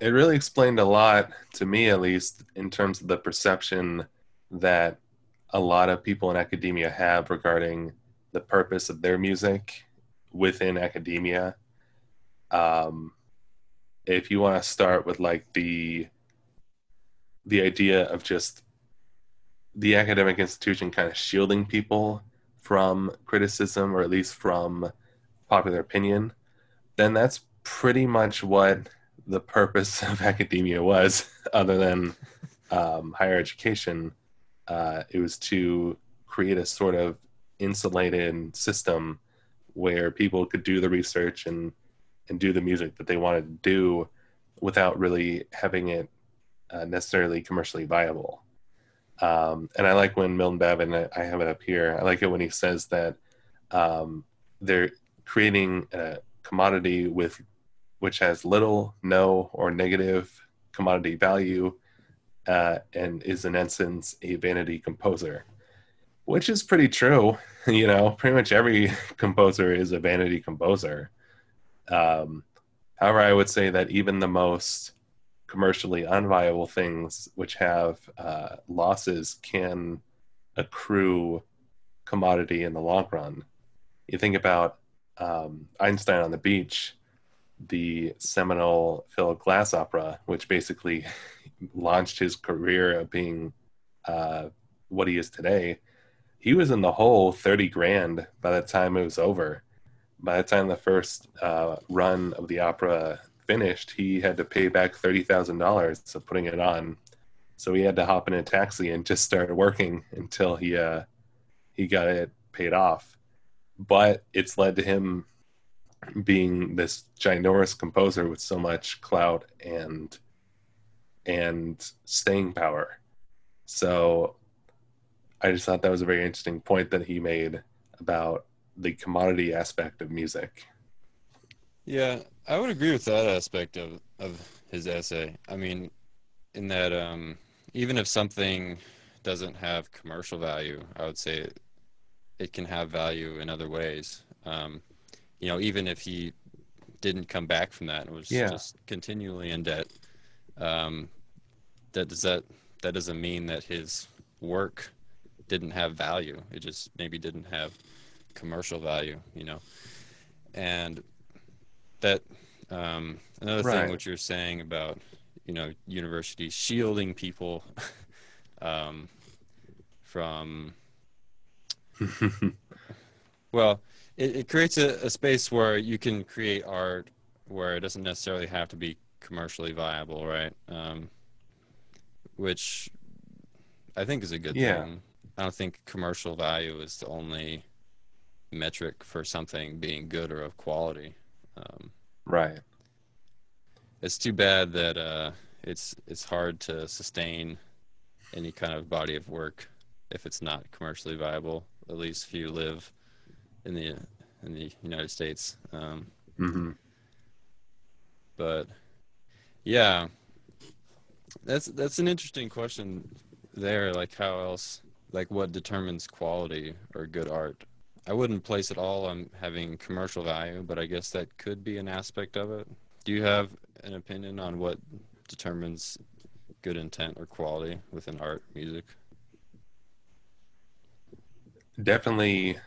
It really explained a lot to me, at least, in terms of the perception that a lot of people in academia have regarding the purpose of their music within academia. Um, if you want to start with like the the idea of just the academic institution kind of shielding people from criticism or at least from popular opinion, then that's pretty much what the purpose of academia was, other than um, higher education. Uh, it was to create a sort of insulated system where people could do the research and and do the music that they wanted to do without really having it uh, necessarily commercially viable. Um, and I like when Milton Babbitt, I, I have it up here. I like it when he says that um, they're creating a commodity with which has little, no, or negative commodity value, uh, and is in essence a vanity composer, which is pretty true. You know, pretty much every composer is a vanity composer. Um, however, I would say that even the most commercially unviable things, which have uh, losses, can accrue commodity in the long run. You think about um, Einstein on the Beach, the seminal Philip Glass opera, which basically launched his career of being uh, what he is today. He was in the hole 30 grand by the time it was over. By the time the first uh, run of the opera finished, he had to pay back $30,000 of putting it on. So he had to hop in a taxi and just start working until he uh, he got it paid off. But it's led to him being this ginormous composer with so much clout and and staying power. So I just thought that was a very interesting point that he made about the commodity aspect of music. Yeah, I would agree with that aspect of of his essay. I mean, in that um, even if something doesn't have commercial value, I would say it, it can have value in other ways. Um, you know, even if he didn't come back from that and was yeah. just continually in debt, um, that does that that doesn't mean that his work didn't have value. It just maybe didn't have commercial value, you know. And that um, another right. thing what you're saying about you know universities shielding people um, from well it, it creates a, a space where you can create art where it doesn't necessarily have to be commercially viable, right? Um, which I think is a good yeah. thing. I don't think commercial value is the only metric for something being good or of quality. Um, right. It's too bad that uh, it's it's hard to sustain any kind of body of work if it's not commercially viable. At least if you live in the in the United States. Um, mm-hmm. But yeah, that's that's an interesting question there. Like how else, like what determines quality or good art? I wouldn't place it all on having commercial value, but I guess that could be an aspect of it. Do you have an opinion on what determines good intent or quality within art, music? Definitely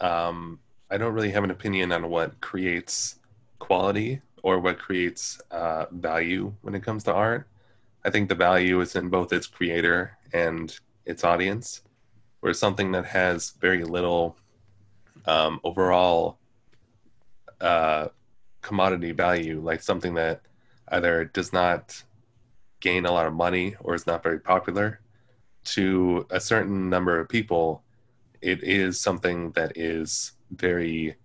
um, I don't really have an opinion on what creates quality or what creates uh, value when it comes to art. I think the value is in both its creator and its audience, where something that has very little um, overall uh, commodity value, like something that either does not gain a lot of money or is not very popular, to a certain number of people, it is something that is very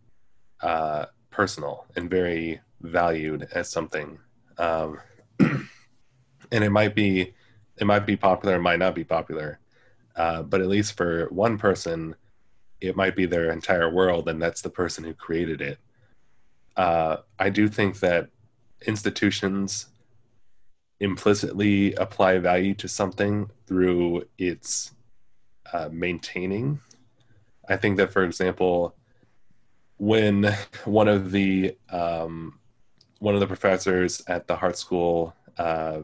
uh, personal and very valued as something. Um, and it might be it might be popular, it might not be popular, uh, but at least for one person, it might be their entire world, and that's the person who created it. Uh, I do think that institutions implicitly apply value to something through its uh, maintaining. I think that, for example, when one of the um, one of the professors at the Hartt School, uh,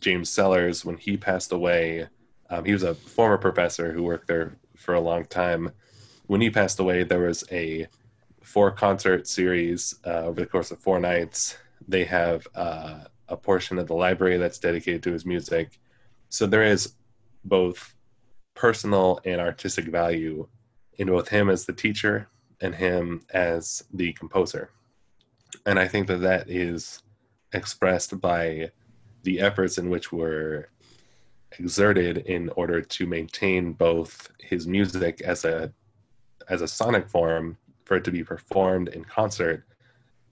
James Sellars, when he passed away, um, he was a former professor who worked there for a long time. When he passed away, there was a four concert series uh, over the course of four nights. They have uh, a portion of the library that's dedicated to his music. So there is both personal and artistic value in both him as the teacher and him as the composer. And I think that that is expressed by the efforts in which were exerted in order to maintain both his music as a as a sonic form for it to be performed in concert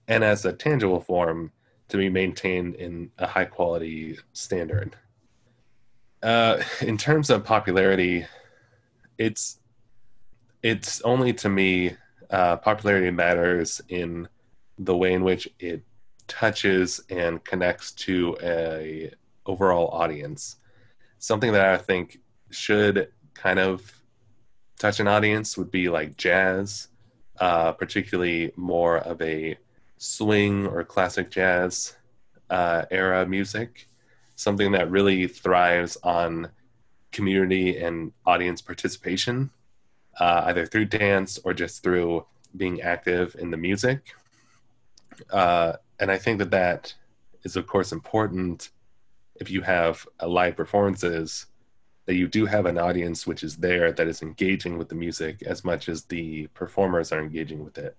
and as a tangible form to be maintained in a high quality standard. Uh, in terms of popularity, it's it's only to me uh, popularity matters in the way in which it touches and connects to a overall audience. Something that I think should kind of touch an audience would be like jazz, uh, particularly more of a swing or classic jazz uh, era music. Something that really thrives on community and audience participation, uh, either through dance or just through being active in the music. Uh, and I think that that is, of course, important if you have live performances that you do have an audience which is there that is engaging with the music as much as the performers are engaging with it.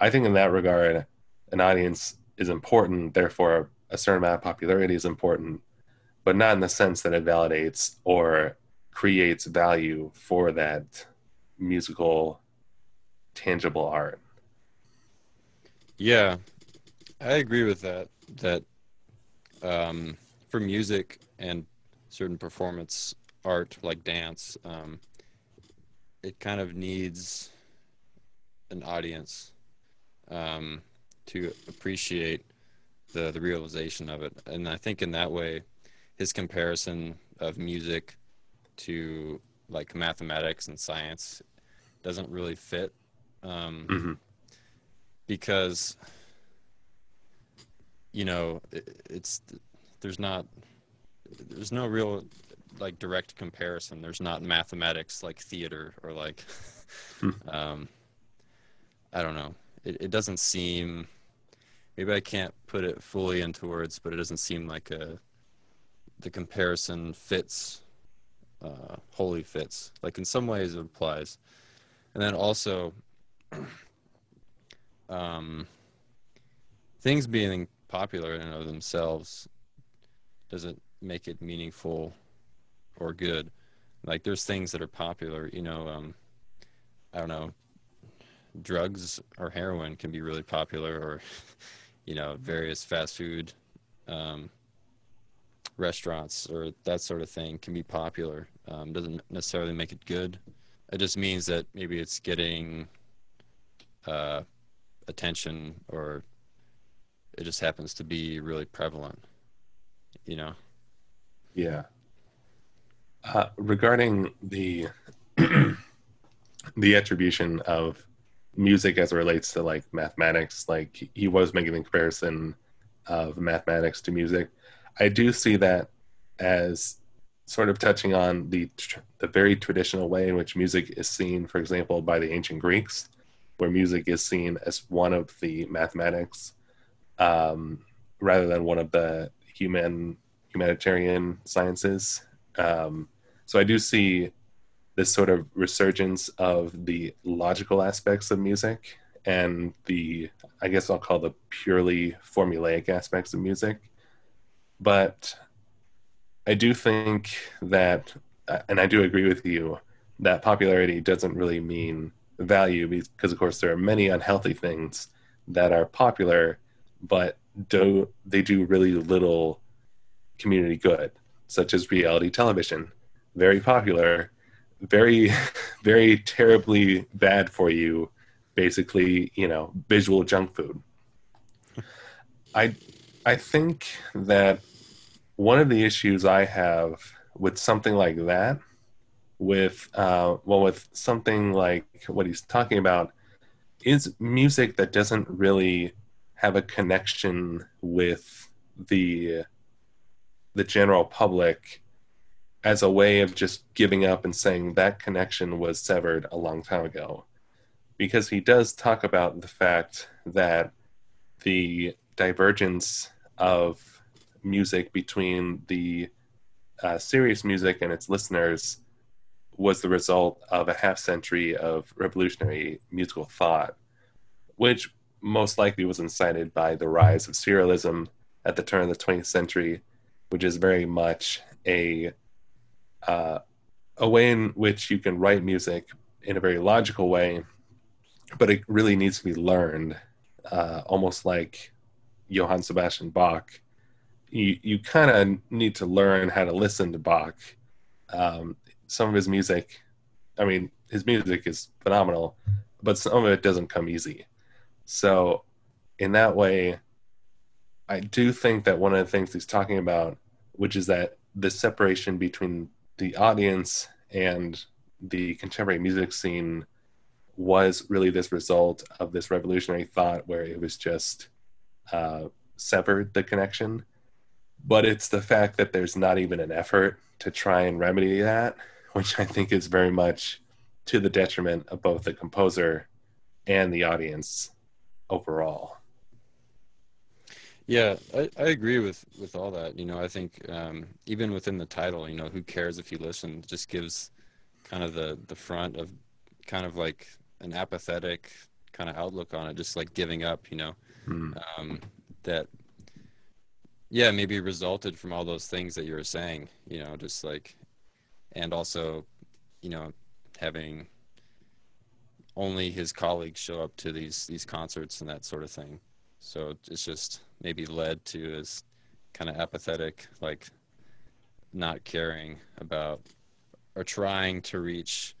I think in that regard, an audience is important, therefore, a certain amount of popularity is important, but not in the sense that it validates or creates value for that musical, tangible art. Yeah, I agree with that. That um, for music and certain performance art like dance, um, it kind of needs an audience um, to appreciate the the realization of it. And I think in that way, his comparison of music to like mathematics and science doesn't really fit um, mm-hmm. because you know it, it's there's not there's no real like direct comparison there's not mathematics like theater or like hmm. um i don't know it, it doesn't seem maybe i can't put it fully into words but it doesn't seem like a the comparison fits uh wholly fits like in some ways it applies and then also um things being popular in and of themselves doesn't make it meaningful or good. Like there's things that are popular, you know, um, I don't know, drugs or heroin can be really popular or, you know, various fast food um, restaurants or that sort of thing can be popular. Um, doesn't necessarily make it good. It just means that maybe it's getting uh, attention or it just happens to be really prevalent you know? Yeah. Uh, regarding the the attribution of music as it relates to like mathematics like he was making the comparison of mathematics to music i do see that as sort of touching on the the very traditional way in which music is seen for example by the ancient greeks where music is seen as one of the mathematics um, rather than one of the human humanitarian sciences. Um, so I do see this sort of resurgence of the logical aspects of music and the I guess I'll call the purely formulaic aspects of music. But I do think that, uh, and I do agree with you, that popularity doesn't really mean value because, of course, there are many unhealthy things that are popular but do they do really little community good, such as reality television, very popular, very very terribly bad for you, basically, you know, visual junk food. I I think that one of the issues I have with something like that, with uh, well, with something like what he's talking about, is music that doesn't really have a connection with the the general public as a way of just giving up and saying that connection was severed a long time ago. Because he does talk about the fact that the divergence of music between the uh, serious music and its listeners was the result of a half century of revolutionary musical thought, which most likely was incited by the rise of serialism at the turn of the 20th century, which is very much a uh, a way in which you can write music in a very logical way, but it really needs to be learned, uh, almost like Johann Sebastian Bach. You you kind of need to learn how to listen to Bach. Um, some of his music, I mean, his music is phenomenal, but some of it doesn't come easy. So, in that way, I do think that one of the things he's talking about, which is that the separation between the audience and the contemporary music scene was really this result of this revolutionary thought where it was just uh, severed the connection. But it's the fact that there's not even an effort to try and remedy that, which I think is very much to the detriment of both the composer and the audience overall. Yeah, I, I agree with, with all that. You know, I think um, even within the title, you know, who cares if you listen, just gives kind of the, the front of kind of like an apathetic kind of outlook on it, just like giving up, you know, mm. um, that, yeah, maybe resulted from all those things that you were saying, you know, just like, and also, you know, having only his colleagues show up to these, these concerts and that sort of thing. So it's just, maybe led to his kind of apathetic, like not caring about or trying to reach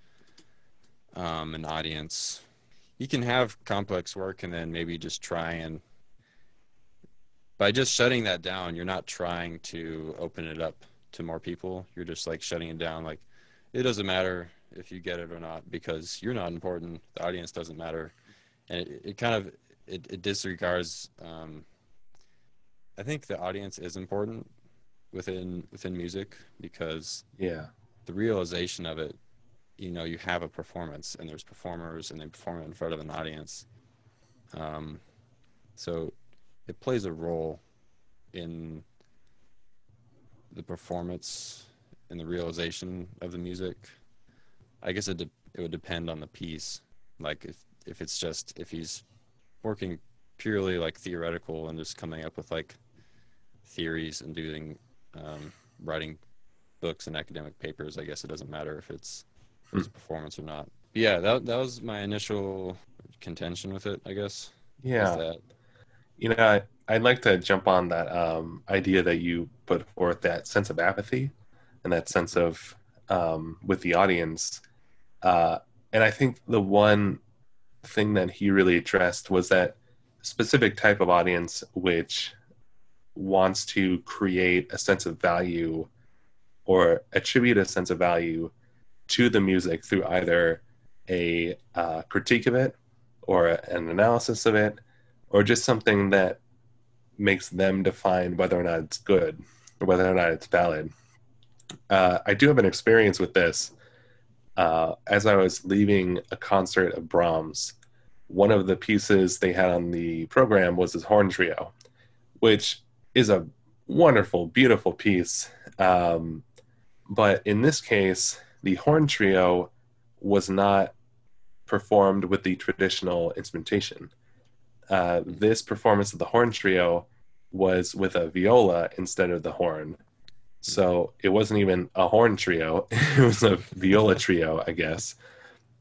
um, an audience. You can have complex work and then maybe just try and by just shutting that down, you're not trying to open it up to more people. You're just like shutting it down. Like it doesn't matter if you get it or not because you're not important. The audience doesn't matter, and it, it kind of it, it disregards um, I think the audience is important within within music because yeah, the realization of it, you know, you have a performance and there's performers and they perform in front of an audience. Um, so it plays a role in the performance and the realization of the music. I guess it de- it would depend on the piece. Like if if it's just if he's working purely like theoretical and just coming up with like theories and doing um, writing books and academic papers. I guess it doesn't matter if it's a hmm. performance or not. But yeah, that that was my initial contention with it. I guess. Yeah. You know, I, I'd like to jump on that um, idea that you put forth, that sense of apathy, and that sense of um, with the audience. Uh, and I think the one thing that he really addressed was that specific type of audience, which wants to create a sense of value or attribute a sense of value to the music through either a uh, critique of it or an analysis of it or just something that makes them define whether or not it's good or whether or not it's valid. Uh, I do have an experience with this. Uh, as I was leaving a concert of Brahms, one of the pieces they had on the program was his horn trio, which is a wonderful, beautiful piece. Um, but in this case, the horn trio was not performed with the traditional instrumentation. Uh, this performance of the horn trio was with a viola instead of the horn. So it wasn't even a horn trio; it was a viola trio, I guess.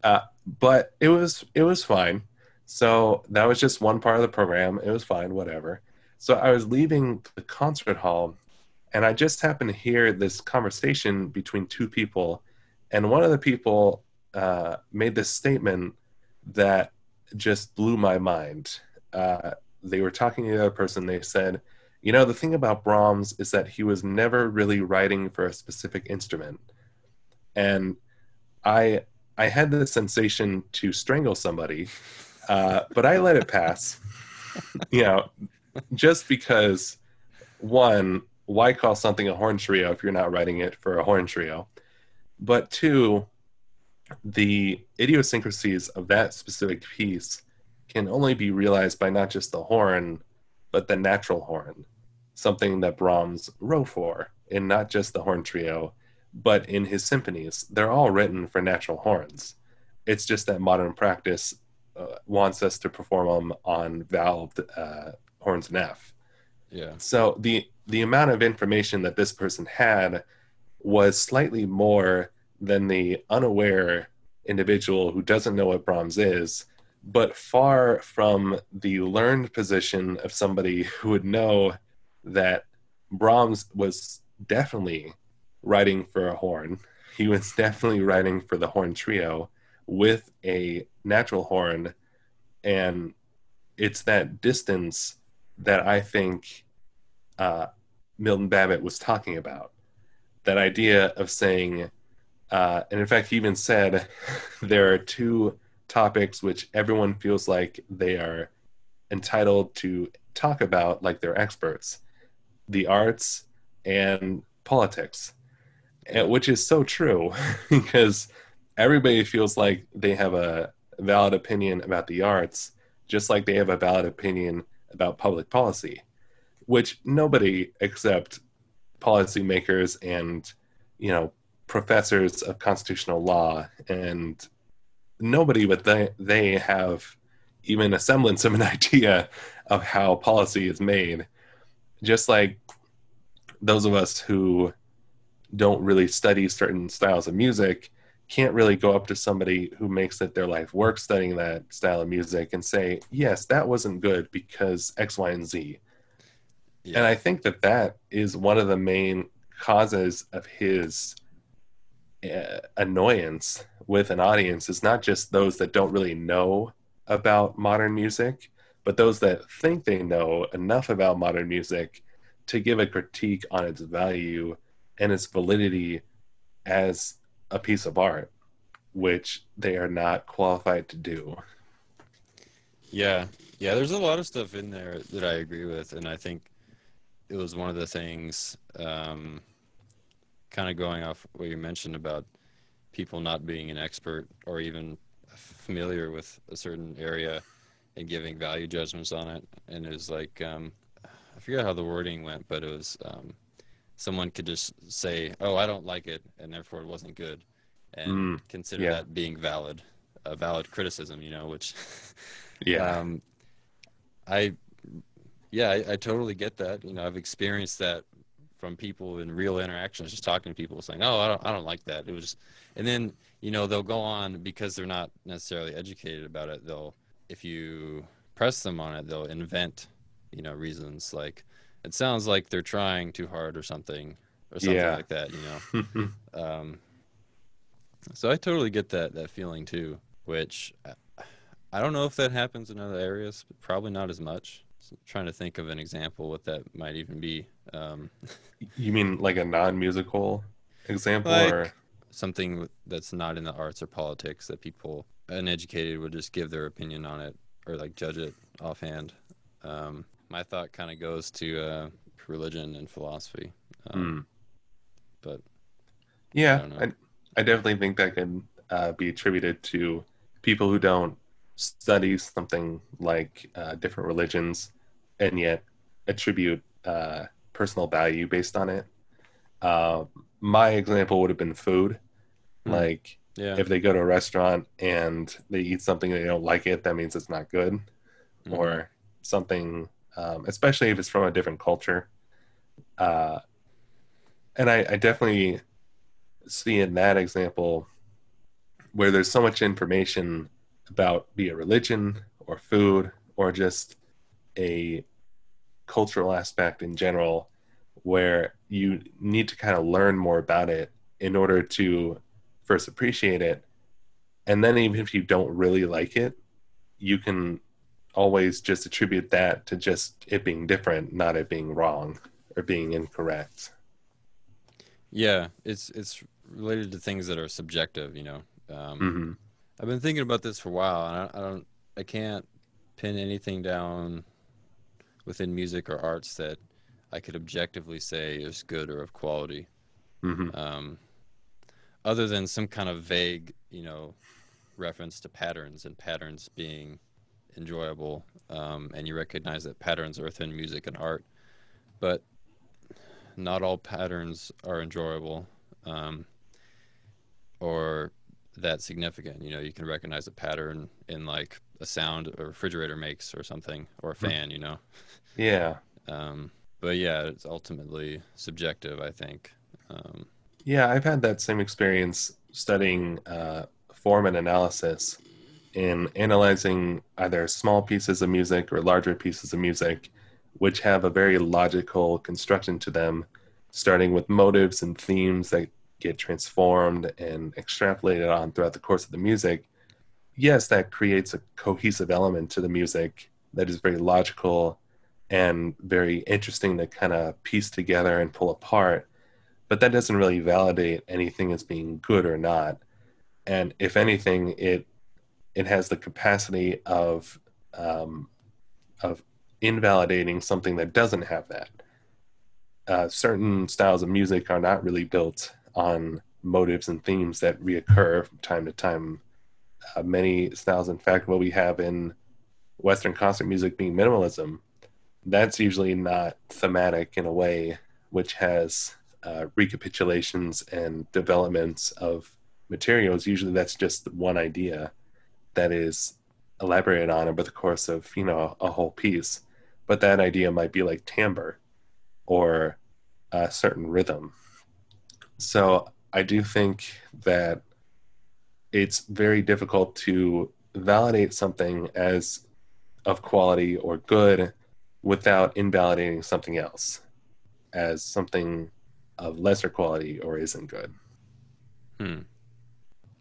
Uh, but it was it was fine. So that was just one part of the program. It was fine, whatever. So I was leaving the concert hall and I just happened to hear this conversation between two people. And one of the people uh, made this statement that just blew my mind. Uh, they were talking to the other person. They said, You know, the thing about Brahms is that he was never really writing for a specific instrument. And I, I had the sensation to strangle somebody, uh, but I let it pass. you know, just because one, why call something a horn trio if you're not writing it for a horn trio? But two, the idiosyncrasies of that specific piece can only be realized by not just the horn, but the natural horn, something that Brahms wrote for, and not just the horn trio, but in his symphonies. They're all written for natural horns. It's just that modern practice uh, wants us to perform them on valved uh, horns and F. Yeah. So the the amount of information that this person had was slightly more than the unaware individual who doesn't know what Brahms is, but far from the learned position of somebody who would know that Brahms was definitely writing for a horn. He was definitely writing for the horn trio with a natural horn. And it's that distance that I think uh, Milton Babbitt was talking about. That idea of saying, uh, and in fact, he even said there are two topics which everyone feels like they are entitled to talk about, like they're experts the arts and politics, which is so true because everybody feels like they have a valid opinion about the arts, just like they have a valid opinion about public policy, which nobody except policymakers and you know professors of constitutional law and nobody but they they have even a semblance of an idea of how policy is made just like those of us who don't really study certain styles of music can't really go up to somebody who makes it their life work studying that style of music and say yes that wasn't good because x y and z yeah. and i think that that is one of the main causes of his uh, annoyance with an audience is not just those that don't really know about modern music but those that think they know enough about modern music to give a critique on its value and its validity as a piece of art, which they are not qualified to do. Yeah, yeah. There's a lot of stuff in there that I agree with, and I think it was one of the things, um, kind of going off what you mentioned about people not being an expert or even familiar with a certain area and giving value judgments on it. And it was like, um, I forget how the wording went, but it was um, someone could just say, "Oh, I don't like it," and therefore it wasn't good, and mm, consider yeah. that being valid, a valid criticism. You know, which yeah, um, I yeah, I, I, totally get that. You know, I've experienced that from people in real interactions, just talking to people, saying, "Oh, I don't, I don't like that." It was, just, and then you know they'll go on because they're not necessarily educated about it. They'll, if you press them on it, they'll invent you know reasons like it sounds like they're trying too hard or something or something yeah. like that you know um, so i totally get that that feeling too which i don't know if that happens in other areas probably not as much trying to think of an example what that might even be um, you mean like a non-musical example like or something that's not in the arts or politics that people uneducated would just give their opinion on it or like judge it offhand um, my thought kind of goes to uh, religion and philosophy. Um, mm. But yeah, I, I, I, definitely think that can uh, be attributed to people who don't study something like uh, different religions and yet attribute uh, personal value based on it. Uh, my example would have been food. Mm. Like, yeah. if they go to a restaurant and they eat something and they don't like it, that means it's not good. Mm. Or something um, especially if it's from a different culture. Uh, and I, I definitely see in that example where there's so much information about be it religion or food or just a cultural aspect in general where you need to kind of learn more about it in order to first appreciate it and then even if you don't really like it you can always just attribute that to just it being different, not it being wrong or being incorrect. Yeah, it's it's related to things that are subjective, you know. Um, mm-hmm. I've been thinking about this for a while, and I, I don't, I can't pin anything down within music or arts that I could objectively say is good or of quality. hmm Um, other than some kind of vague, you know, reference to patterns and patterns being enjoyable, um, and you recognize that patterns are within music and art, but not all patterns are enjoyable um, or that significant. You know, you can recognize a pattern in like a sound a refrigerator makes or something, or a Hmm. fan. You know, Yeah. um, but yeah, it's ultimately subjective. I think. Um, Yeah, I've had that same experience studying uh, form and analysis in analyzing either small pieces of music or larger pieces of music, which have a very logical construction to them, starting with motives and themes that get transformed and extrapolated on throughout the course of the music. Yes, that creates a cohesive element to the music that is very logical and very interesting to kind of piece together and pull apart but that doesn't really validate anything as being good or not. And if anything, it it has the capacity of um, of invalidating something that doesn't have that. Uh, certain styles of music are not really built on motives and themes that reoccur from time to time. Uh, many styles, in fact, what we have in Western concert music being minimalism, that's usually not thematic in a way which has uh, recapitulations and developments of materials. Usually, that's just one idea that is elaborated on over the course of you know a whole piece. But that idea might be like timbre or a certain rhythm. So I do think that it's very difficult to validate something as of quality or good without invalidating something else as something of lesser quality or isn't good. hmm.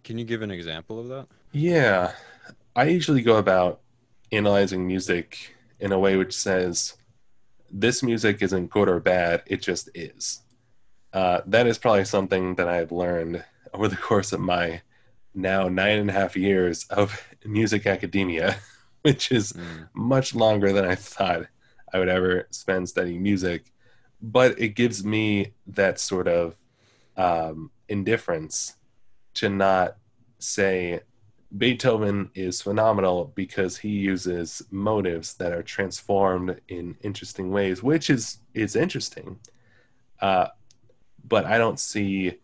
Can you give an example of that? Yeah, I usually go about analyzing music in a way which says this music isn't good or bad, it just is. Uh, that is probably something that I've learned over the course of my now nine and a half years of music academia, which is Mm. much longer than I thought I would ever spend studying music. But it gives me that sort of um, indifference to not say Beethoven is phenomenal because he uses motives that are transformed in interesting ways, which is is interesting. Uh, but I don't see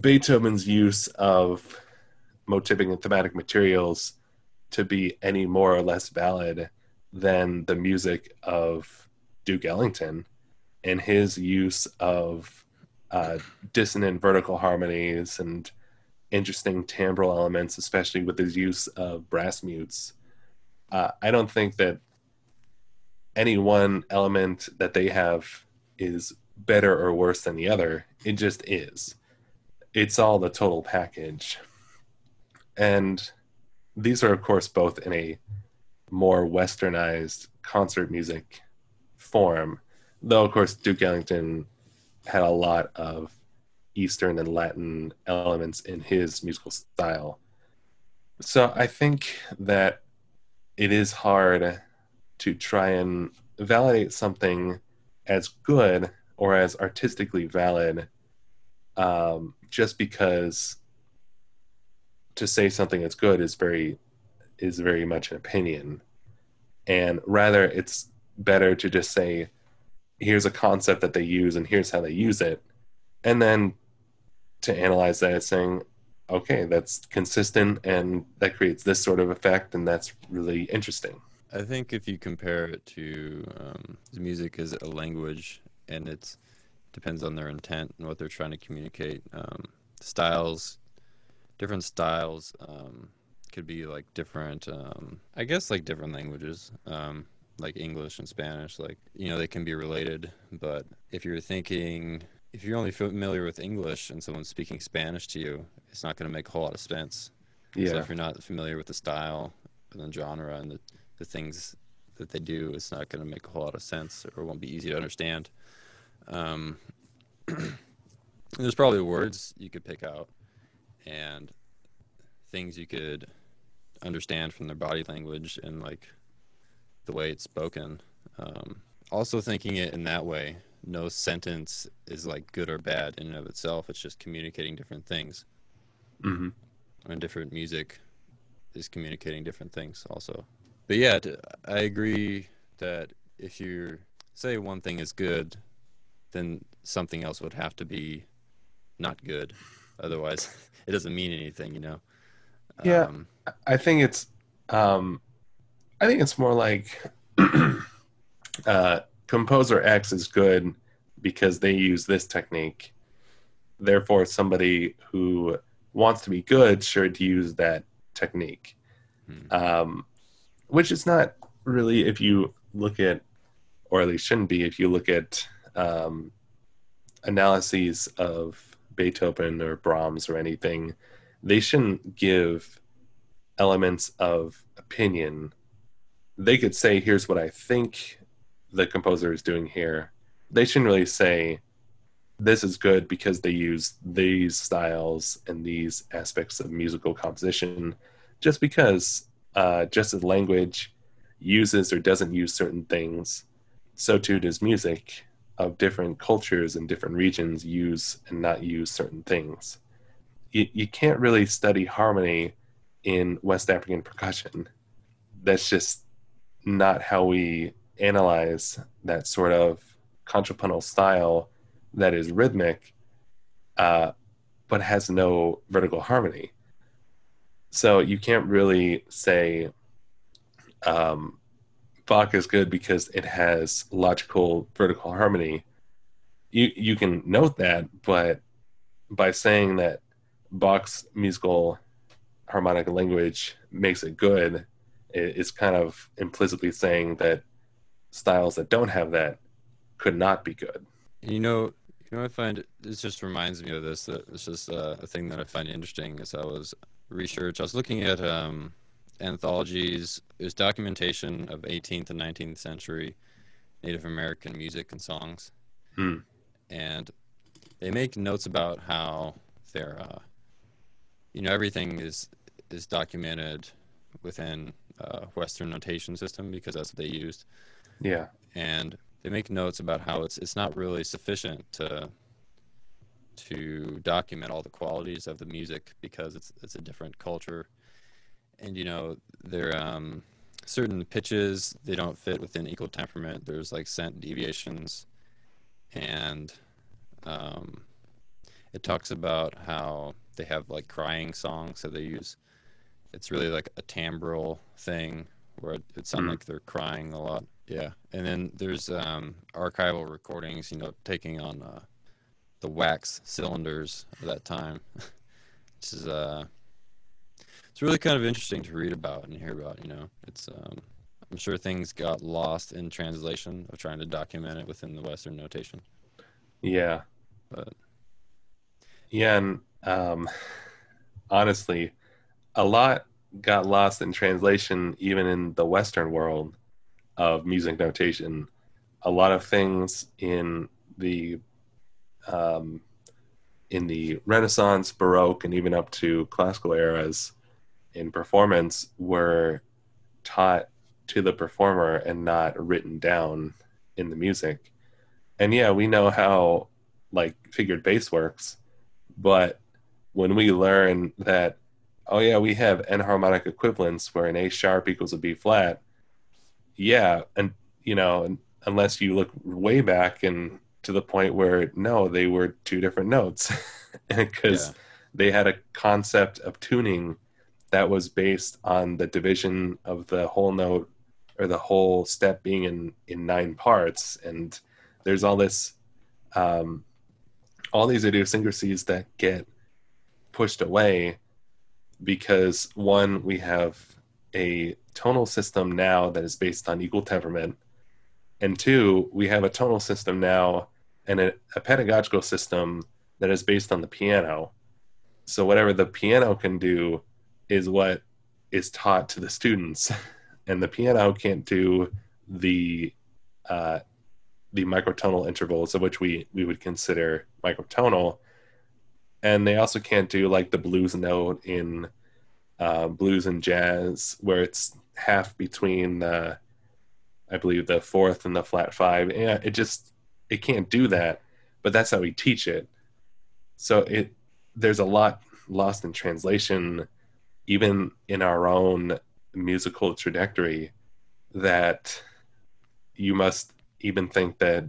Beethoven's use of motivic and thematic materials to be any more or less valid than the music of Duke Ellington and his use of uh, dissonant vertical harmonies and interesting timbral elements, especially with his use of brass mutes. Uh, I don't think that any one element that they have is better or worse than the other. It just is. It's all the total package. And these are, of course, both in a more westernized concert music form, though, of course, Duke Ellington had a lot of Eastern and Latin elements in his musical style. So I think that it is hard to try and validate something as good or as artistically valid um, just because to say something that's good is very is very much an opinion and rather it's better to just say here's a concept that they use and here's how they use it and then to analyze that as saying okay that's consistent and that creates this sort of effect and that's really interesting I think if you compare it to um, music is a language, and it depends on their intent and what they're trying to communicate. Um, styles, different styles, um, could be like different. Um, I guess like different languages, um, like English and Spanish. Like you know, they can be related. But if you're thinking, if you're only familiar with English and someone's speaking Spanish to you, it's not going to make a whole lot of sense. So yeah if you're not familiar with the style and the genre and the, the things that they do, it's not going to make a whole lot of sense or won't be easy to understand. Um, there's probably words you could pick out and things you could understand from their body language and like the way it's spoken. Um, also thinking it in that way, no sentence is like good or bad in and of itself. It's just communicating different things. hmm And different music is communicating different things also. But yeah, I agree that if you say one thing is good, then something else would have to be not good. Otherwise, it doesn't mean anything, you know. Yeah. Um, I think it's um I think it's more like uh composer X is good because they use this technique. Therefore somebody who wants to be good should use that technique. Hmm. Um which is not really if you look at or at least shouldn't be if you look at um analyses of Beethoven or Brahms or anything, they shouldn't give elements of opinion. They could say, here's what I think the composer is doing here. They shouldn't really say, this is good because they use these styles and these aspects of musical composition, just because, uh, just as language uses or doesn't use certain things, so too does music of different cultures and different regions use and not use certain things. You, you can't really study harmony in West African percussion. That's just not how we analyze that sort of contrapuntal style that is rhythmic, uh, but has no vertical harmony. So you can't really say um, Bach is good because it has logical vertical harmony. You you can note that, but by saying that Bach's musical harmonic language makes it good, it, it's kind of implicitly saying that styles that don't have that could not be good. You know, you know, I find it just reminds me of this. That it's just uh, a thing that I find interesting as I was research. I was looking at um, anthologies. There's documentation of 18th and 19th century Native American music and songs, Hmm. and they make notes about how they're, uh, you know, everything is is documented within uh, Western notation system because that's what they used Yeah. and they make notes about how it's it's not really sufficient to to document all the qualities of the music because it's it's a different culture and you know there um certain pitches they don't fit within equal temperament. There's like cent deviations. And um it talks about how they have like crying songs that they use. It's really like a timbral thing where it, it sounds Hmm. like they're crying a lot. Yeah, and then there's um, archival recordings, you know, taking on uh, the wax cylinders of that time, which is uh, it's really kind of interesting to read about and hear about. You know, it's um, I'm sure things got lost in translation of trying to document it within the Western notation. Yeah. But Yeah, and um, honestly, a lot got lost in translation, even in the Western world of music notation. A lot of things in the um, in the Renaissance, Baroque, and even up to classical eras in performance were taught to the performer and not written down in the music. And yeah, we know how like figured bass works, but when we learn that, oh yeah, we have enharmonic equivalents where an A sharp equals a B flat, yeah, and you know, un- unless you look way back and to the point where no, they were two different notes, because Yeah. they had a concept of tuning that was based on the division of the whole note or the whole step being in in nine parts, and there's all this um, all these idiosyncrasies that get pushed away because one we have a tonal system now that is based on equal temperament. And two we have a tonal system now and a, a pedagogical system that is based on the piano. So whatever the piano can do is what is taught to the students and the piano can't do the uh, the microtonal intervals of which we we would consider microtonal and they also can't do like the blues note in uh, blues and jazz where it's half between the I believe the fourth and the flat five. Yeah, it just it can't do that, but that's how we teach it. So it there's a lot lost in translation, even in our own musical trajectory, that you must even think that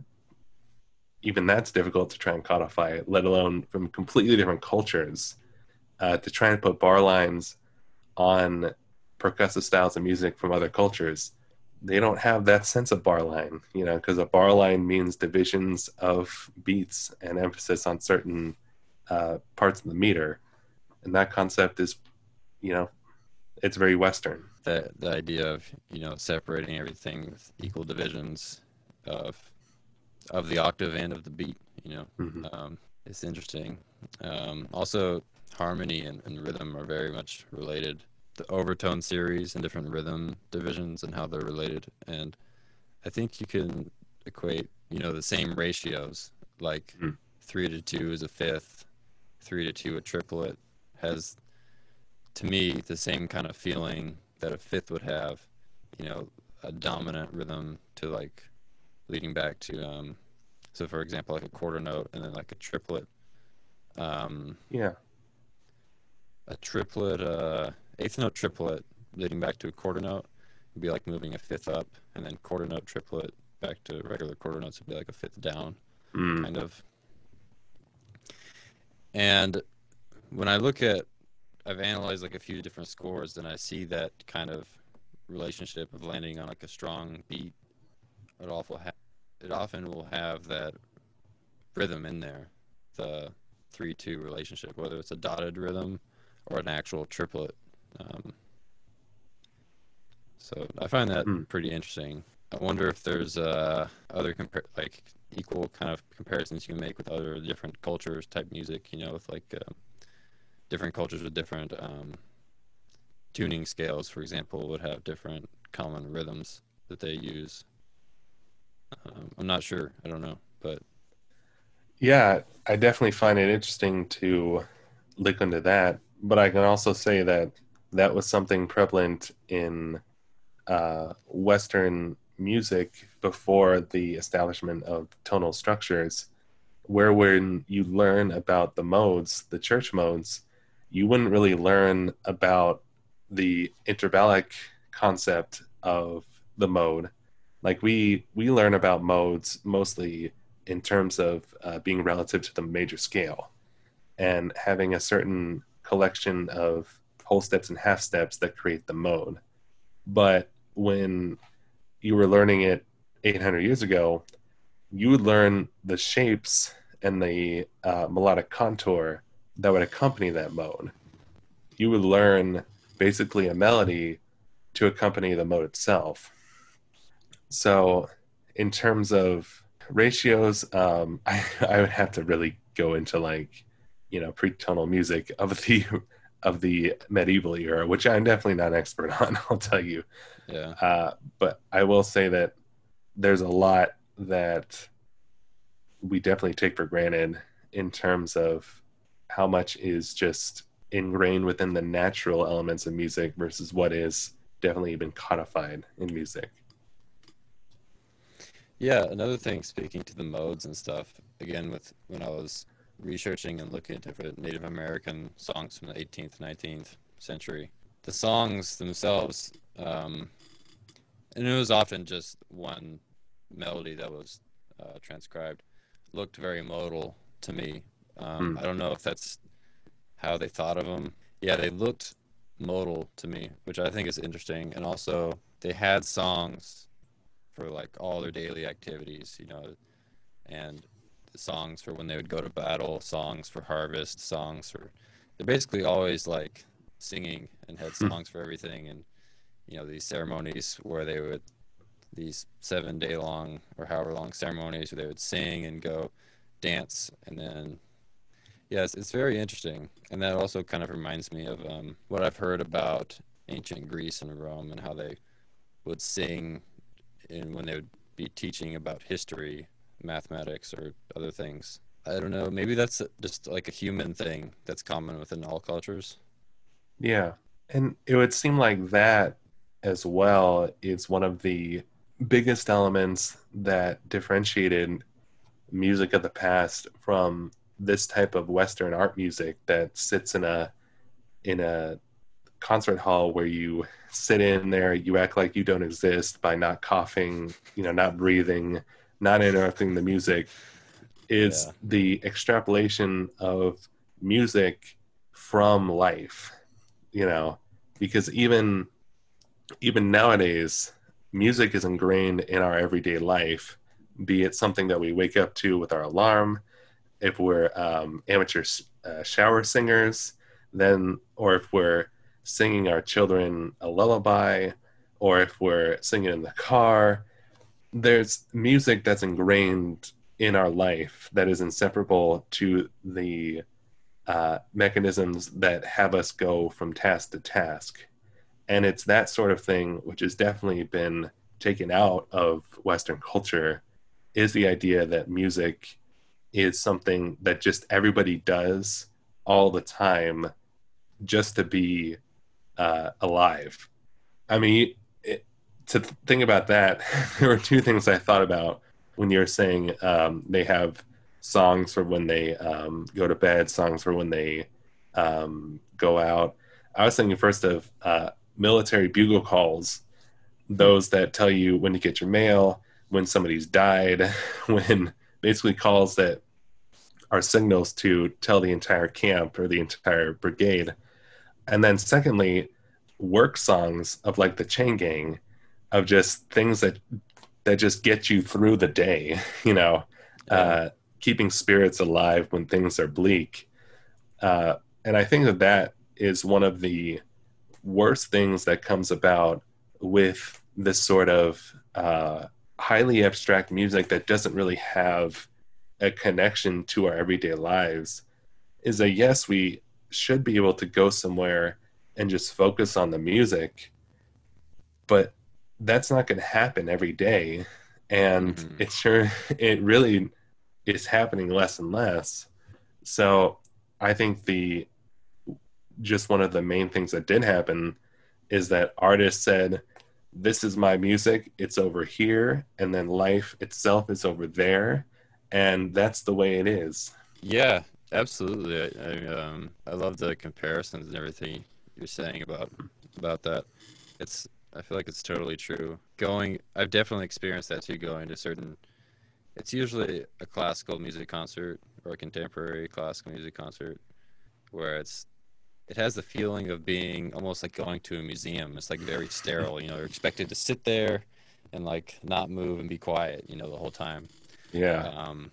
even that's difficult to try and codify, let alone from completely different cultures. Uh, to try and put bar lines on percussive styles of music from other cultures, they don't have that sense of bar line, you know, because a bar line means divisions of beats and emphasis on certain uh, parts of the meter, and that concept is, you know, it's very Western. The the idea of you know separating everything with equal divisions of of the octave and of the beat. You know, mm-hmm. um, it's interesting. Um, also, harmony and, and, rhythm are very much related. The overtone series and different rhythm divisions and how they're related. And I think you can equate, you know, the same ratios, like mm. three to two is a fifth, three to two a triplet has, to me, the same kind of feeling that a fifth would have. You know, a dominant rhythm to like leading back to um, so for example like a quarter note and then like a triplet um, yeah a triplet uh, eighth note triplet leading back to a quarter note would be like moving a fifth up and then quarter note triplet back to regular quarter notes would be like a fifth down mm. kind of and when i look at i've analyzed like a few different scores and i see that kind of relationship of landing on like a strong beat it often ha- it often will have that rhythm in there, the three two relationship, whether it's a dotted rhythm or an actual triplet. Um, so I find that mm. pretty interesting. I wonder if there's uh, other compar- like equal kind of comparisons you can make with other different cultures type music. You know, with like uh, different cultures with different um, tuning scales, for example, would have different common rhythms that they use. Um, I'm not sure. I don't know, but yeah, I definitely find it interesting to look into that. But I can also say that that was something prevalent in uh, Western music before the establishment of tonal structures, where when you learn about the modes, the church modes, you wouldn't really learn about the intervallic concept of the mode. Like we we learn about modes mostly in terms of uh, being relative to the major scale and having a certain collection of whole steps and half steps that create the mode. But when you were learning it 800 years ago you would learn the shapes and the uh, melodic contour that would accompany that mode you would learn basically a melody to accompany the mode itself so, in terms of ratios, um, I, I would have to really go into like, you know, pre-tonal music of the of the medieval era, which I'm definitely not an expert on. I'll tell you. Yeah. Uh, but I will say that there's a lot that we definitely take for granted in terms of how much is just ingrained within the natural elements of music versus what is definitely been codified in music. Yeah, another thing, speaking to the modes and stuff, again, with when I was researching and looking at different Native American songs from the 18th, 19th century, the songs themselves, um, and it was often just one melody that was uh, transcribed, looked very modal to me. Um, hmm. I don't know if that's how they thought of them. Yeah, they looked modal to me, which I think is interesting. And also, they had songs for like all their daily activities, you know, and songs for when they would go to battle, songs for harvest, songs for they're basically always like singing and had hmm. songs for everything and you know these ceremonies where they would these seven day long or however long ceremonies where they would sing and go dance and then yes it's very interesting and that also kind of reminds me of um, what i've heard about ancient greece and rome and how they would sing in when they would be teaching about history, mathematics, or other things. I don't know. Maybe that's just like a human thing that's common within all cultures. Yeah. And it would seem like that as well is one of the biggest elements that differentiated music of the past from this type of Western art music that sits in a in a concert hall where you sit in there, you act like you don't exist by not coughing, you know, not breathing, not interrupting the music, is yeah. the extrapolation of music from life. You know, because even even nowadays, music is ingrained in our everyday life, be it something that we wake up to with our alarm, if we're um, amateur uh, shower singers, then, or if we're singing our children a lullaby, or if we're singing in the car, there's music that's ingrained in our life that is inseparable to the uh, mechanisms that have us go from task to task. And it's that sort of thing which has definitely been taken out of Western culture is the idea that music is something that just everybody does all the time just to be uh, alive. I mean, it, to think about that, there were two things I thought about when you were saying um, they have songs for when they um, go to bed, songs for when they um, go out. I was thinking first of uh, military bugle calls, those that tell you when to get your mail, when somebody's died, when basically calls that are signals to tell the entire camp or the entire brigade. And then secondly, work songs of like the chain gang of just things that that just get you through the day, you know, uh, keeping spirits alive when things are bleak. Uh, and I think that that is one of the worst things that comes about with this sort of uh, highly abstract music that doesn't really have a connection to our everyday lives is that yes we should be able to go somewhere and just focus on the music but that's not going to happen every day. And mm-hmm. it sure it really is happening less and less. So i think the just one of the main things that did happen is that artists said this is my music. It's over here. And then life itself is over there and that's the way it is yeah absolutely i, I, um, I love the comparisons and everything you're saying about about that it's i feel like it's totally true going i've definitely experienced that too going to certain it's usually a classical music concert or a contemporary classical music concert where it's it has the feeling of being almost like going to a museum. It's like very sterile. You know, you're expected to sit there and like not move and be quiet. You know, the whole time. Yeah. Um,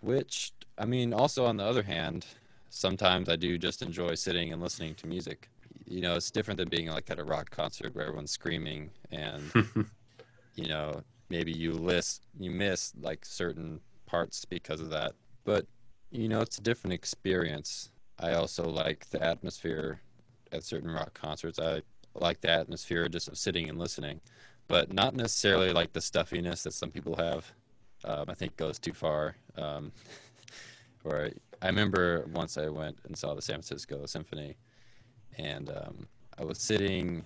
which I mean, also on the other hand, sometimes I do just enjoy sitting and listening to music. You know, it's different than being like at a rock concert where everyone's screaming and you know maybe you list you miss like certain parts because of that. But you know, it's a different experience I also like the atmosphere at certain rock concerts. I like the atmosphere just of sitting and listening, but not necessarily like the stuffiness that some people have. Um, I think goes too far. Um, or I remember once I went and saw the San Francisco Symphony, and um, I was sitting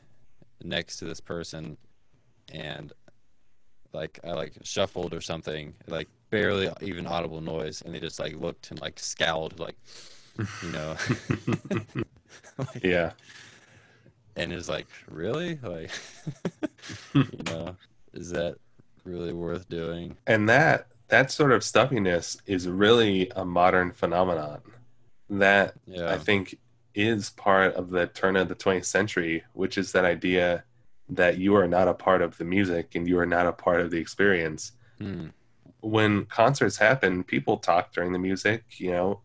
next to this person, and like I like shuffled or something, like barely even audible noise, and they just like looked and like scowled, like you know like, yeah and it's like really like you know is that really worth doing and that that sort of stuffiness is really a modern phenomenon that yeah. i think is part of the turn of the 20th century which is that idea that you are not a part of the music and you are not a part of the experience hmm. when concerts happen people talk during the music you know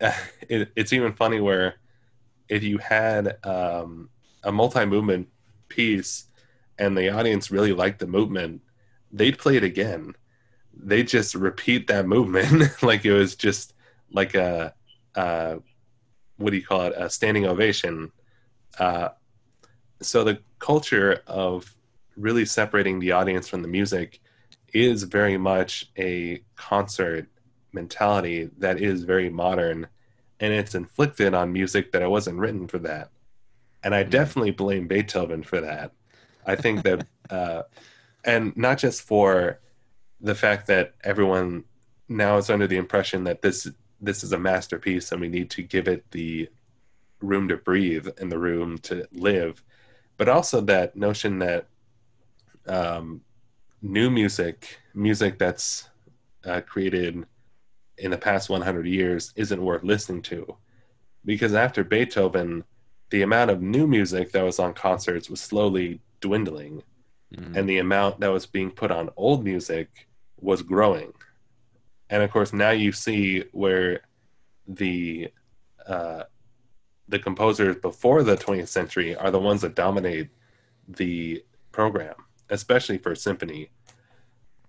it, it's even funny where if you had um, a multi-movement piece and the audience really liked the movement, they'd play it again. They'd just repeat that movement like it was just like a, what do you call it a standing ovation. Uh, so the culture of really separating the audience from the music is very much a concert mentality that is very modern and it's inflicted on music that it wasn't written for that. And I hmm. definitely blame Beethoven for that. I think that uh, and not just for the fact that everyone now is under the impression that this this is a masterpiece and we need to give it the room to breathe and the room to live, but also that notion that um, new music, music that's uh, created in the past 100 years, isn't worth listening to. Because after Beethoven, the amount of new music that was on concerts was slowly dwindling, mm-hmm. and the amount that was being put on old music was growing. And of course, now you see where the uh, the composers before the 20th century are the ones that dominate the program, especially for symphony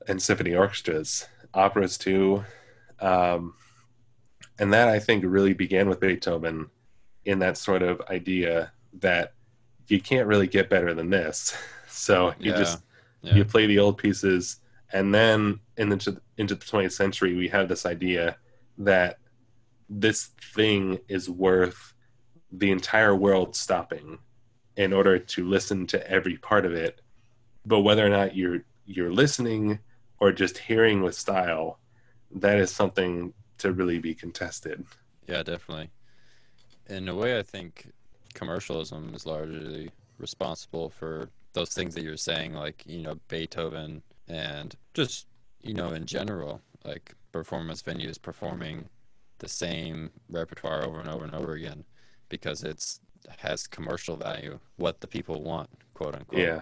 and symphony orchestras, operas too. Um, and that I think really began with Beethoven in that sort of idea that you can't really get better than this. So you yeah, just yeah. you play the old pieces, and then into into the 20th century, we have this idea that this thing is worth the entire world stopping in order to listen to every part of it. But whether or not you're you're listening or just hearing with style, that is something to really be contested. Yeah, definitely. In a way, I think commercialism is largely responsible for those things that you're saying, like you know Beethoven and just you know in general, like performance venues performing the same repertoire over and over and over again because it's has commercial value, what the people want, quote unquote. Yeah.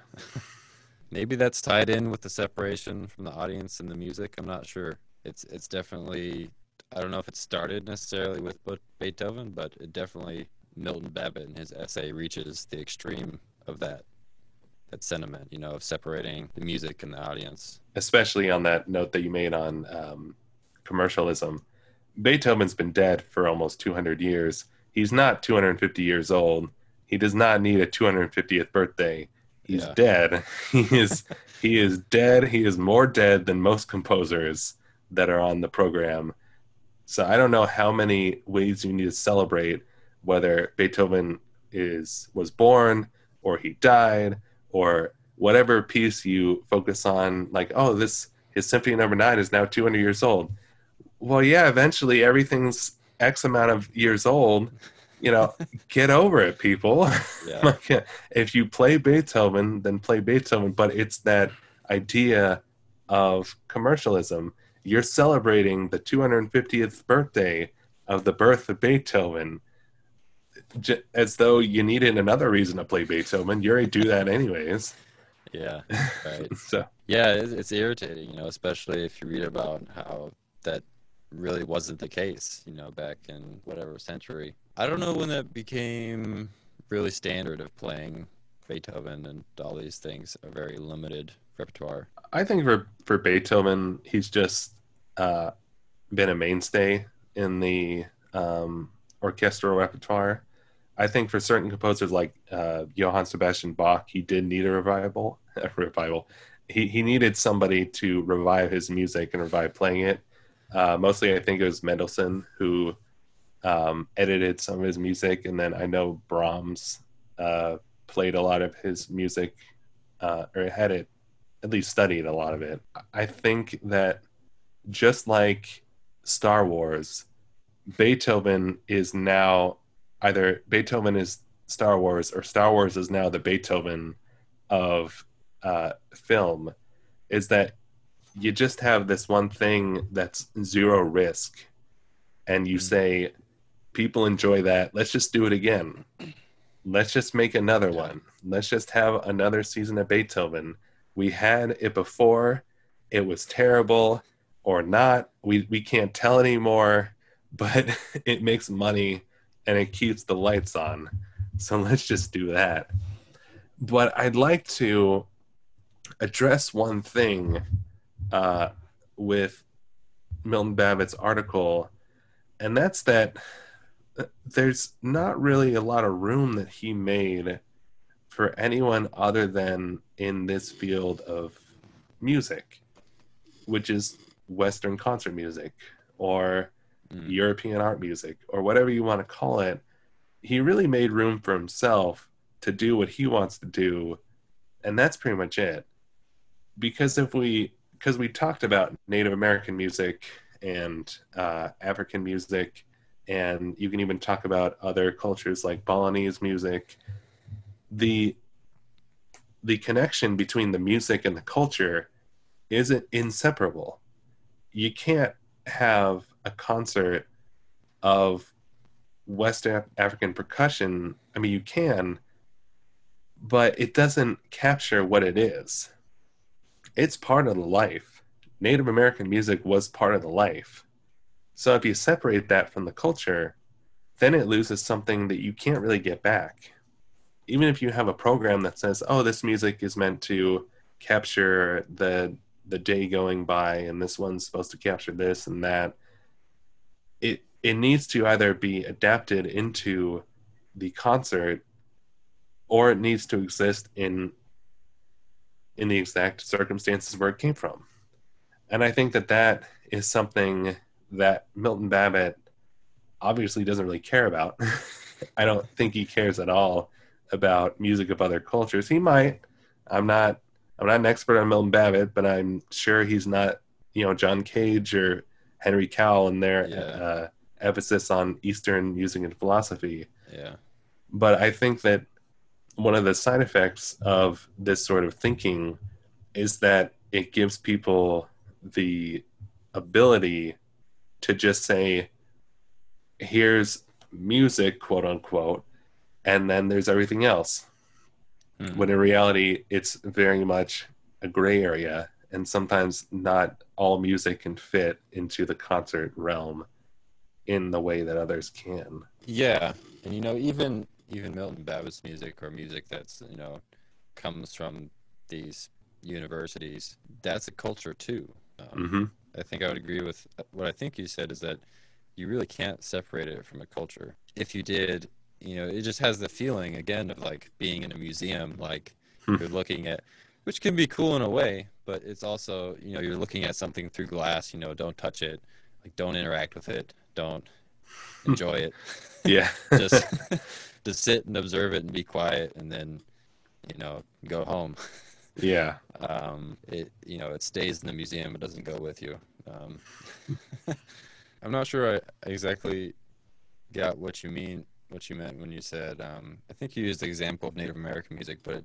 Maybe that's tied in with the separation from the audience and the music. I'm not sure. It's it's definitely I don't know if it started necessarily with Beethoven, but it definitely Milton Babbitt in his essay reaches the extreme of that that sentiment, you know, of separating the music and the audience. Especially on that note that you made on um, commercialism, Beethoven's been dead for almost 200 years. He's not 250 years old. He does not need a 250th birthday. He's yeah. dead. He is he is dead. He is more dead than most composers that are on the program. So I don't know how many ways you need to celebrate whether Beethoven is was born or he died or whatever piece you focus on like oh this his symphony number 9 is now 200 years old well, yeah, eventually everything's X amount of years old. You know, get over it, people. Yeah. like, if you play Beethoven, then play Beethoven. But it's that idea of commercialism. You're celebrating the 250th birthday of the birth of Beethoven as though you needed another reason to play Beethoven. You already do that anyways. Yeah, right. so yeah, it's, it's irritating, you know, especially if you read about how that really wasn't the case, you know, back in whatever century. I don't know when that became really standard of playing Beethoven and all these things, a very limited repertoire. I think for for Beethoven, he's just uh, been a mainstay in the um, orchestral repertoire. I think for certain composers like uh, Johann Sebastian Bach, he did need a revival. A revival. He he needed somebody to revive his music and revive playing it. Uh, mostly, I think it was Mendelssohn who um, edited some of his music, and then I know Brahms uh, played a lot of his music, uh, or had it at least studied a lot of it. I think that just like Star Wars, Beethoven is now either Beethoven is Star Wars or Star Wars is now the Beethoven of uh, film. Is that you just have this one thing that's zero risk and you mm-hmm. say people enjoy that. Let's just do it again. Let's just make another one. Let's just have another season of beethoven. We had it before. It was terrible or not. We we can't tell anymore but it makes money and it keeps the lights on. So let's just do that. But i'd like to address one thing uh, with Milton Babbitt's article, and that's that there's not really a lot of room that he made for anyone other than in this field of music, which is Western concert music or mm. European art music or whatever you want to call it. He really made room for himself to do what he wants to do, and that's pretty much it because if we because we talked about Native American music and uh, African music, and you can even talk about other cultures like Balinese music. The the connection between the music and the culture isn't inseparable. You can't have a concert of West Af- African percussion. I mean, you can, but it doesn't capture what it is. It's part of the life. Native American music was part of the life. So if you separate that from the culture, then it loses something that you can't really get back. Even if you have a program that says, "Oh, this music is meant to capture the the day going by and this one's supposed to capture this and that." It needs to either be adapted into the concert or it needs to exist in in the exact circumstances where it came from. And I think that that is something that Milton Babbitt obviously doesn't really care about. I don't think he cares at all about music of other cultures. He might. I'm not I'm not an expert on Milton Babbitt, but I'm sure he's not, you know, John Cage or Henry Cowell and their yeah. uh, emphasis on Eastern music and philosophy. Yeah. But I think that one of the side effects of this sort of thinking is that it gives people the ability to just say, here's music, quote unquote, and then there's everything else. Mm. When in reality, it's very much a gray area, and sometimes not all music can fit into the concert realm in the way that others can. Yeah, and you know, even even Milton Babbitt's music or music that's you know comes from these universities, that's a culture too. Um, mm-hmm. I think I would agree with what I think you said is that you really can't separate it from a culture. If you did, you know, it just has the feeling again of like being in a museum, like hmm. you're looking at, which can be cool in a way, but it's also, you know, you're looking at something through glass, you know, don't touch it, like don't interact with it, don't enjoy it. Yeah. just just sit and observe it and be quiet and then, you know, go home. Yeah. Um, it you know it stays in the museum. It doesn't go with you. Um, I'm not sure I exactly got what you mean what you meant when you said um, I think you used the example of Native American music, but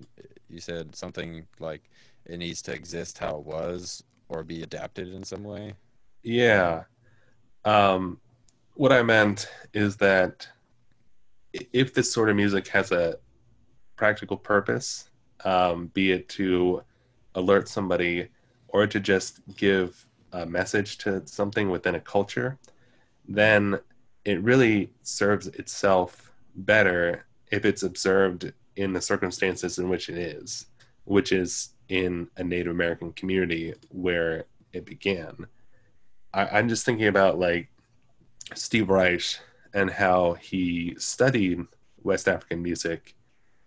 you said something like it needs to exist how it was or be adapted in some way. Yeah. Um, what I meant is that if this sort of music has a practical purpose, um, be it to alert somebody or to just give a message to something within a culture, then it really serves itself better if it's observed in the circumstances in which it is, which is in a Native American community where it began. I, am just thinking about like Steve Reich and how he studied West African music,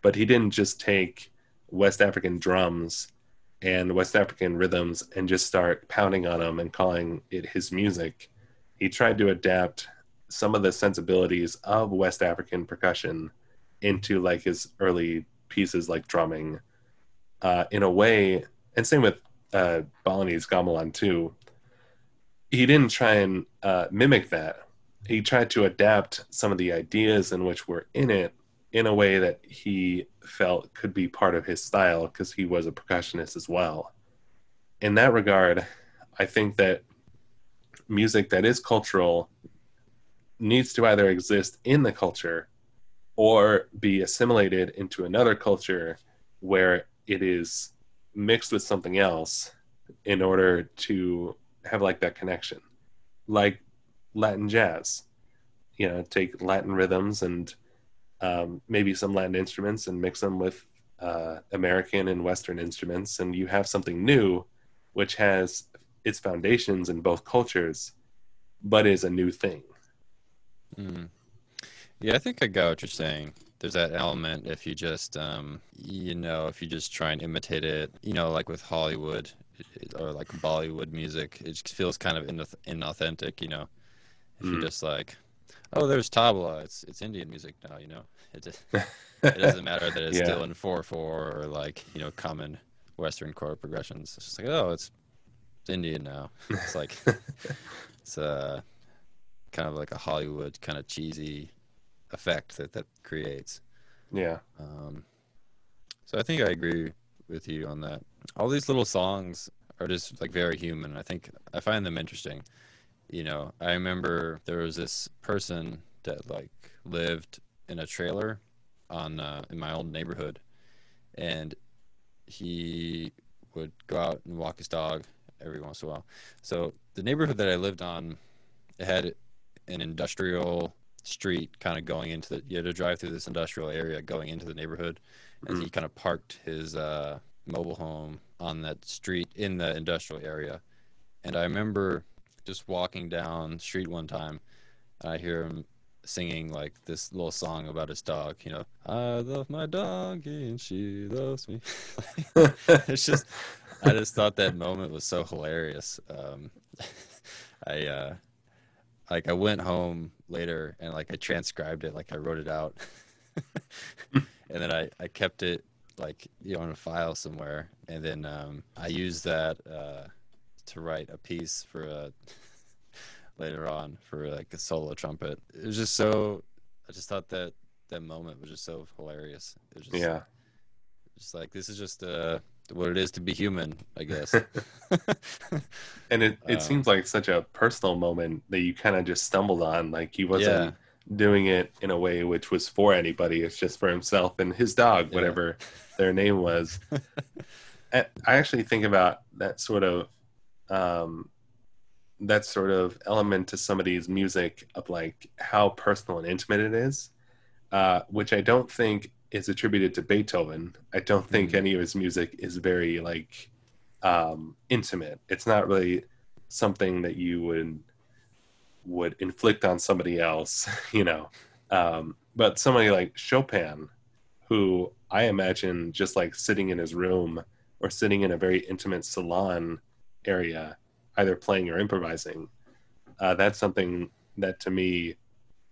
but he didn't just take West African drums and West African rhythms and just start pounding on them and calling it his music. He tried to adapt some of the sensibilities of West African percussion into like his early pieces like drumming uh, in a way, and same with uh, Balinese gamelan too. He didn't try and uh, mimic that. He tried to adapt some of the ideas in which were in it in a way that he felt could be part of his style because he was a percussionist as well. In that regard, I think that music that is cultural needs to either exist in the culture or be assimilated into another culture where it is mixed with something else in order to have like that connection like latin jazz you know take latin rhythms and um, maybe some Latin instruments and mix them with uh, American and Western instruments, and you have something new, which has its foundations in both cultures, but is a new thing. Mm. Yeah, I think I got what you're saying. There's that element if you just, um, you know, if you just try and imitate it, you know, like with Hollywood or like Bollywood music, it just feels kind of inauthentic, you know. If mm. you just like oh, there's tabla. It's it's Indian music now. You know, it just, it doesn't matter that it's yeah. still in four four or like you know common Western chord progressions. It's just like, oh, it's, it's Indian now. It's like it's uh, kind of like a Hollywood kind of cheesy effect that that creates. Yeah. Um, so I think I agree with you on that. All these little songs are just like very human. I think I find them interesting. You know, I remember there was this person that like lived in a trailer on uh, in my old neighborhood, and he would go out and walk his dog every once in a while. So the neighborhood that I lived on had an industrial street kind of going into the you had to drive through this industrial area going into the neighborhood and he kind of parked his uh, mobile home on that street in the industrial area and i remember just walking down street one time and i hear him singing like this little song about his dog you know i love my dog and she loves me. It's just i just thought that moment was so hilarious. Um, i uh, like I went home later and like I transcribed it, like I wrote it out, and then I I kept it like you know in a file somewhere, and then um, I used that uh, to write a piece for a later on for like a solo trumpet. It was just so I just thought that that moment was just so hilarious. It was just, Yeah. just like this is just uh what it is to be human, I guess. And it, it Um, seems like such a personal moment that you kind of just stumbled on. Like he wasn't doing it in a way which was for anybody. It's just for himself and his dog, Yeah. whatever their name was. I actually think about that sort of um, that sort of element to somebody's music of like how personal and intimate it is, uh, which I don't think is attributed to Beethoven. I don't think Mhm. any of his music is very like um, intimate. It's not really something that you would would inflict on somebody else, you know. Um, but somebody like Chopin, who I imagine just like sitting in his room or sitting in a very intimate salon area, either playing or improvising, uh, that's something that to me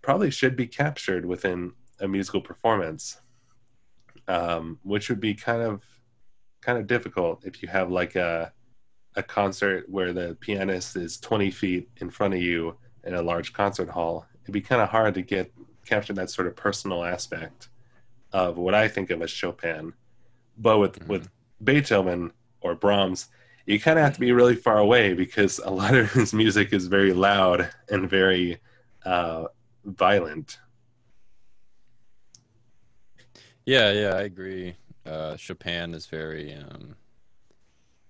probably should be captured within a musical performance, um, which would be kind of kind of difficult if you have like a a concert where the pianist is 20 feet in front of you in a large concert hall. It'd be kind of hard to get capture that sort of personal aspect of what I think of as Chopin. But with Mhm. with Beethoven or Brahms, you kind of have to be really far away because a lot of his music is very loud and very uh, violent. Yeah, yeah, I agree. Uh, Chopin is very, um,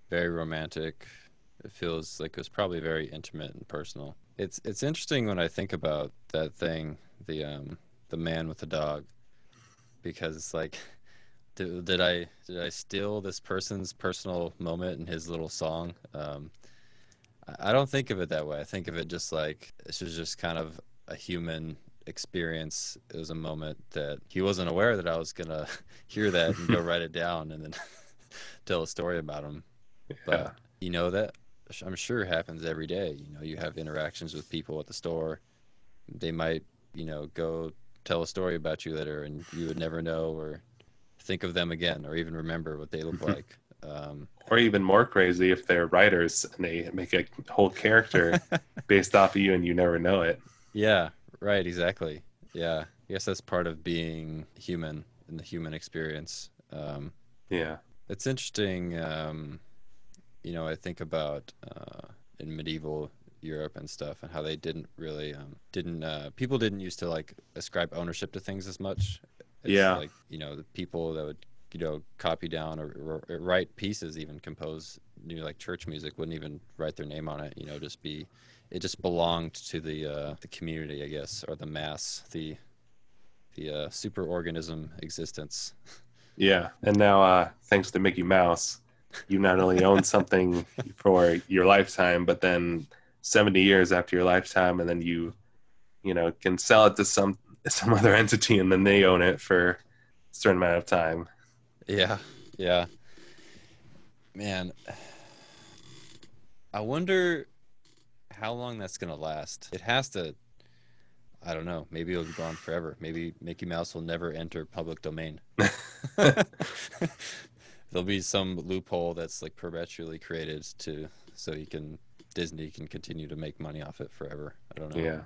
very romantic. It feels like it was probably very intimate and personal. It's it's interesting when I think about that thing, the um, the man with the dog, because it's like, did, did I did I steal this person's personal moment in his little song? Um, I don't think of it that way. I think of it just like this was just kind of a human experience. It was a moment that he wasn't aware that I was gonna hear that and go write it down and then tell a story about him. Yeah. But you know that I'm sure happens every day. You know, you have interactions with people at the store. They might, you know, go tell a story about you later, and you would never know or think of them again, or even remember what they look like. Um, Or even more crazy if they're writers and they make a whole character based off of you and you never know it. yeah, right, exactly. Yeah, I guess that's part of being human in the human experience. Um, Yeah. It's interesting. Um, you know, I think about uh, in medieval Europe and stuff, and how they didn't really um, didn't uh, people didn't used to like ascribe ownership to things as much. It's Yeah. Like you know, the people that would you know copy down or, or, write pieces, even compose new like church music, wouldn't even write their name on it. You know, just be it just belonged to the uh, the community, I guess, or the mass, the the uh, superorganism existence. Yeah. And now, uh, thanks to Mickey Mouse, you not only own something for your lifetime, but then 70 years after your lifetime, and then you, you know, can sell it to some some other entity, and then they own it for a certain amount of time. Yeah, yeah. Man, I wonder how long that's gonna last. It has to. I don't know. Maybe it'll go on forever. Maybe Mickey Mouse will never enter public domain. there'll be some loophole that's like perpetually created to so you can Disney can continue to make money off it forever. I don't know. Yeah.